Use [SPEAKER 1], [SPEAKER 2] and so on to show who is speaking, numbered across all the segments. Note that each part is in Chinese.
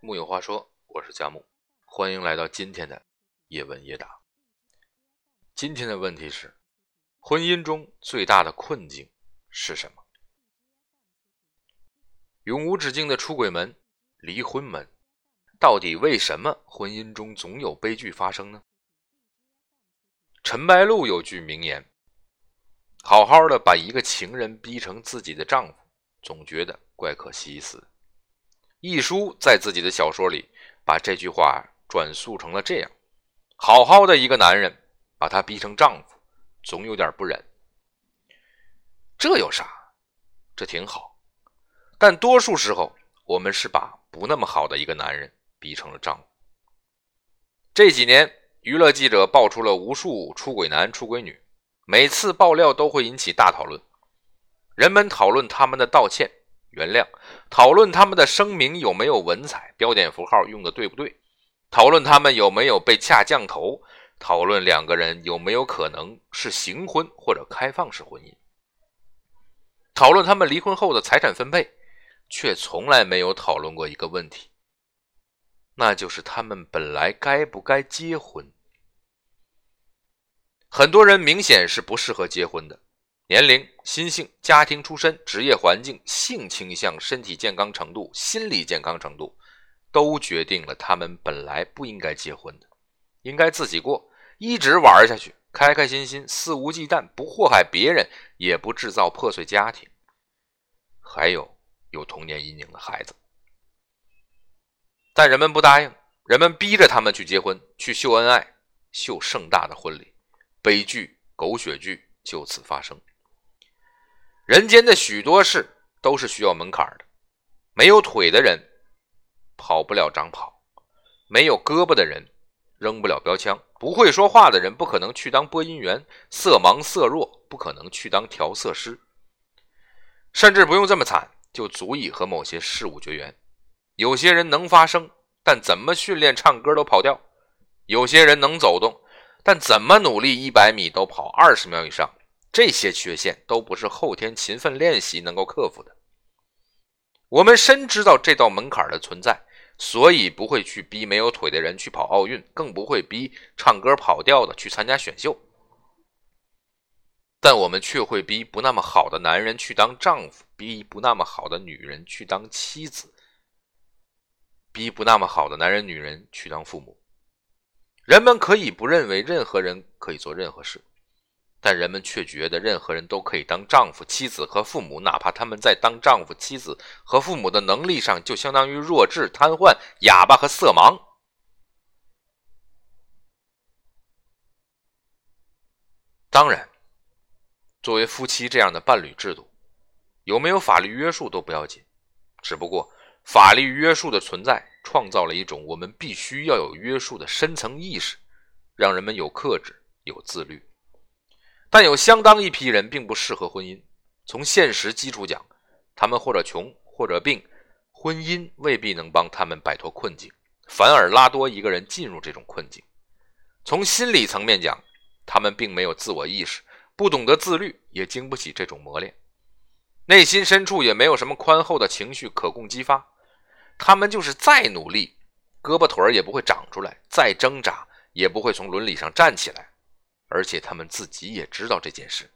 [SPEAKER 1] 木有话说，我是佳木，欢迎来到今天的叶问叶答。今天的问题是：婚姻中最大的困境是什么？永无止境的出轨门、离婚门，到底为什么婚姻中总有悲剧发生呢？陈白露有句名言：“好好的把一个情人逼成自己的丈夫，总觉得怪可惜死。”一书在自己的小说里把这句话转述成了这样：“好好的一个男人，把他逼成丈夫，总有点不忍。”这有啥？这挺好。但多数时候，我们是把不那么好的一个男人逼成了丈夫。这几年，娱乐记者爆出了无数出轨男、出轨女，每次爆料都会引起大讨论，人们讨论他们的道歉。原谅，讨论他们的声明有没有文采，标点符号用的对不对？讨论他们有没有被恰降头？讨论两个人有没有可能是行婚或者开放式婚姻？讨论他们离婚后的财产分配，却从来没有讨论过一个问题，那就是他们本来该不该结婚？很多人明显是不适合结婚的。年龄、心性、家庭出身、职业环境、性倾向、身体健康程度、心理健康程度，都决定了他们本来不应该结婚的，应该自己过，一直玩下去，开开心心，肆无忌惮，不祸害别人，也不制造破碎家庭。还有有童年阴影的孩子，但人们不答应，人们逼着他们去结婚，去秀恩爱，秀盛大的婚礼，悲剧、狗血剧就此发生。人间的许多事都是需要门槛的。没有腿的人跑不了长跑，没有胳膊的人扔不了标枪，不会说话的人不可能去当播音员，色盲色弱不可能去当调色师，甚至不用这么惨，就足以和某些事物绝缘。有些人能发声，但怎么训练唱歌都跑调；有些人能走动，但怎么努力一百米都跑二十秒以上。这些缺陷都不是后天勤奋练习能够克服的。我们深知道这道门槛的存在，所以不会去逼没有腿的人去跑奥运，更不会逼唱歌跑调的去参加选秀。但我们却会逼不那么好的男人去当丈夫，逼不那么好的女人去当妻子，逼不那么好的男人、女人去当父母。人们可以不认为任何人可以做任何事。但人们却觉得任何人都可以当丈夫、妻子和父母，哪怕他们在当丈夫、妻子和父母的能力上就相当于弱智、瘫痪、哑巴和色盲。当然，作为夫妻这样的伴侣制度，有没有法律约束都不要紧，只不过法律约束的存在，创造了一种我们必须要有约束的深层意识，让人们有克制、有自律。但有相当一批人并不适合婚姻。从现实基础讲，他们或者穷或者病，婚姻未必能帮他们摆脱困境，反而拉多一个人进入这种困境。从心理层面讲，他们并没有自我意识，不懂得自律，也经不起这种磨练，内心深处也没有什么宽厚的情绪可供激发。他们就是再努力，胳膊腿儿也不会长出来；再挣扎，也不会从伦理上站起来。而且他们自己也知道这件事。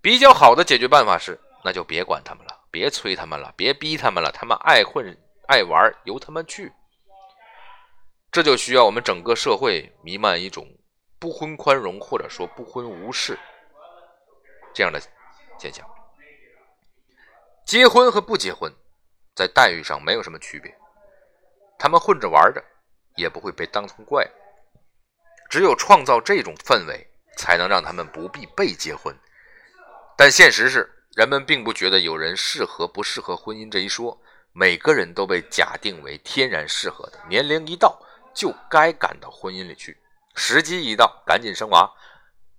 [SPEAKER 1] 比较好的解决办法是，那就别管他们了，别催他们了，别逼他们了，他们爱混爱玩，由他们去。这就需要我们整个社会弥漫一种不婚宽容，或者说不婚无视这样的现象。结婚和不结婚，在待遇上没有什么区别，他们混着玩着，也不会被当成怪物。只有创造这种氛围，才能让他们不必被结婚。但现实是，人们并不觉得有人适合不适合婚姻这一说。每个人都被假定为天然适合的，年龄一到就该赶到婚姻里去，时机一到赶紧生娃。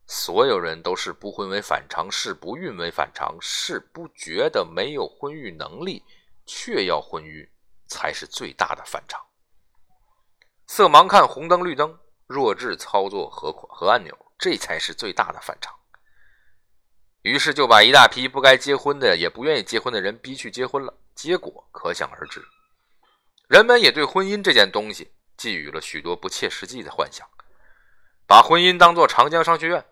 [SPEAKER 1] 所有人都是不婚为反常，是不孕为反常，是不觉得没有婚育能力却要婚育，才是最大的反常。色盲看红灯绿灯。弱智操作和和按钮，这才是最大的反常。于是就把一大批不该结婚的、也不愿意结婚的人逼去结婚了，结果可想而知。人们也对婚姻这件东西寄予了许多不切实际的幻想，把婚姻当作长江商学院。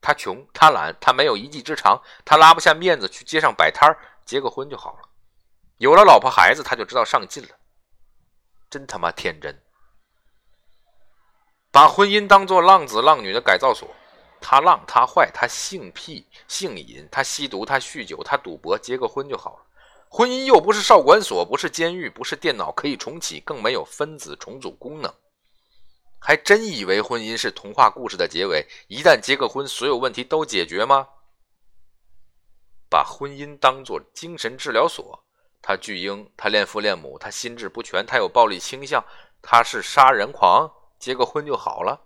[SPEAKER 1] 他穷，他懒，他没有一技之长，他拉不下面子去街上摆摊结个婚就好了。有了老婆孩子，他就知道上进了。真他妈天真！把婚姻当作浪子浪女的改造所，他浪，他坏，他性癖、性瘾，他吸毒，他酗酒，他赌博，结个婚就好了。婚姻又不是少管所，不是监狱，不是电脑可以重启，更没有分子重组功能。还真以为婚姻是童话故事的结尾，一旦结个婚，所有问题都解决吗？把婚姻当作精神治疗所，他巨婴，他恋父恋母，他心智不全，他有暴力倾向，他是杀人狂，结个婚就好了？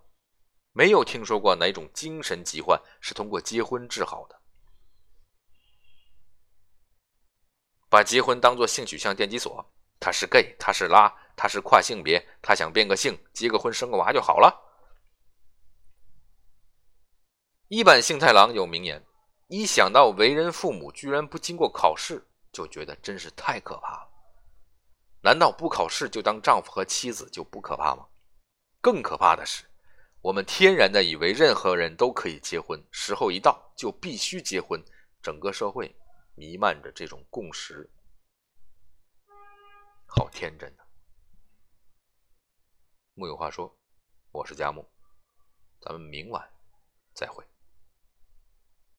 [SPEAKER 1] 没有听说过哪种精神疾患是通过结婚治好的。把结婚当做性取向电击所，他是 gay，他是拉。他是跨性别，他想变个性，结个婚，生个娃就好了。一版幸太郎有名言：一想到为人父母居然不经过考试，就觉得真是太可怕了。难道不考试就当丈夫和妻子就不可怕吗？更可怕的是，我们天然的以为任何人都可以结婚，时候一到就必须结婚，整个社会弥漫着这种共识，好天真呐！木有话说，我是佳木，咱们明晚再会。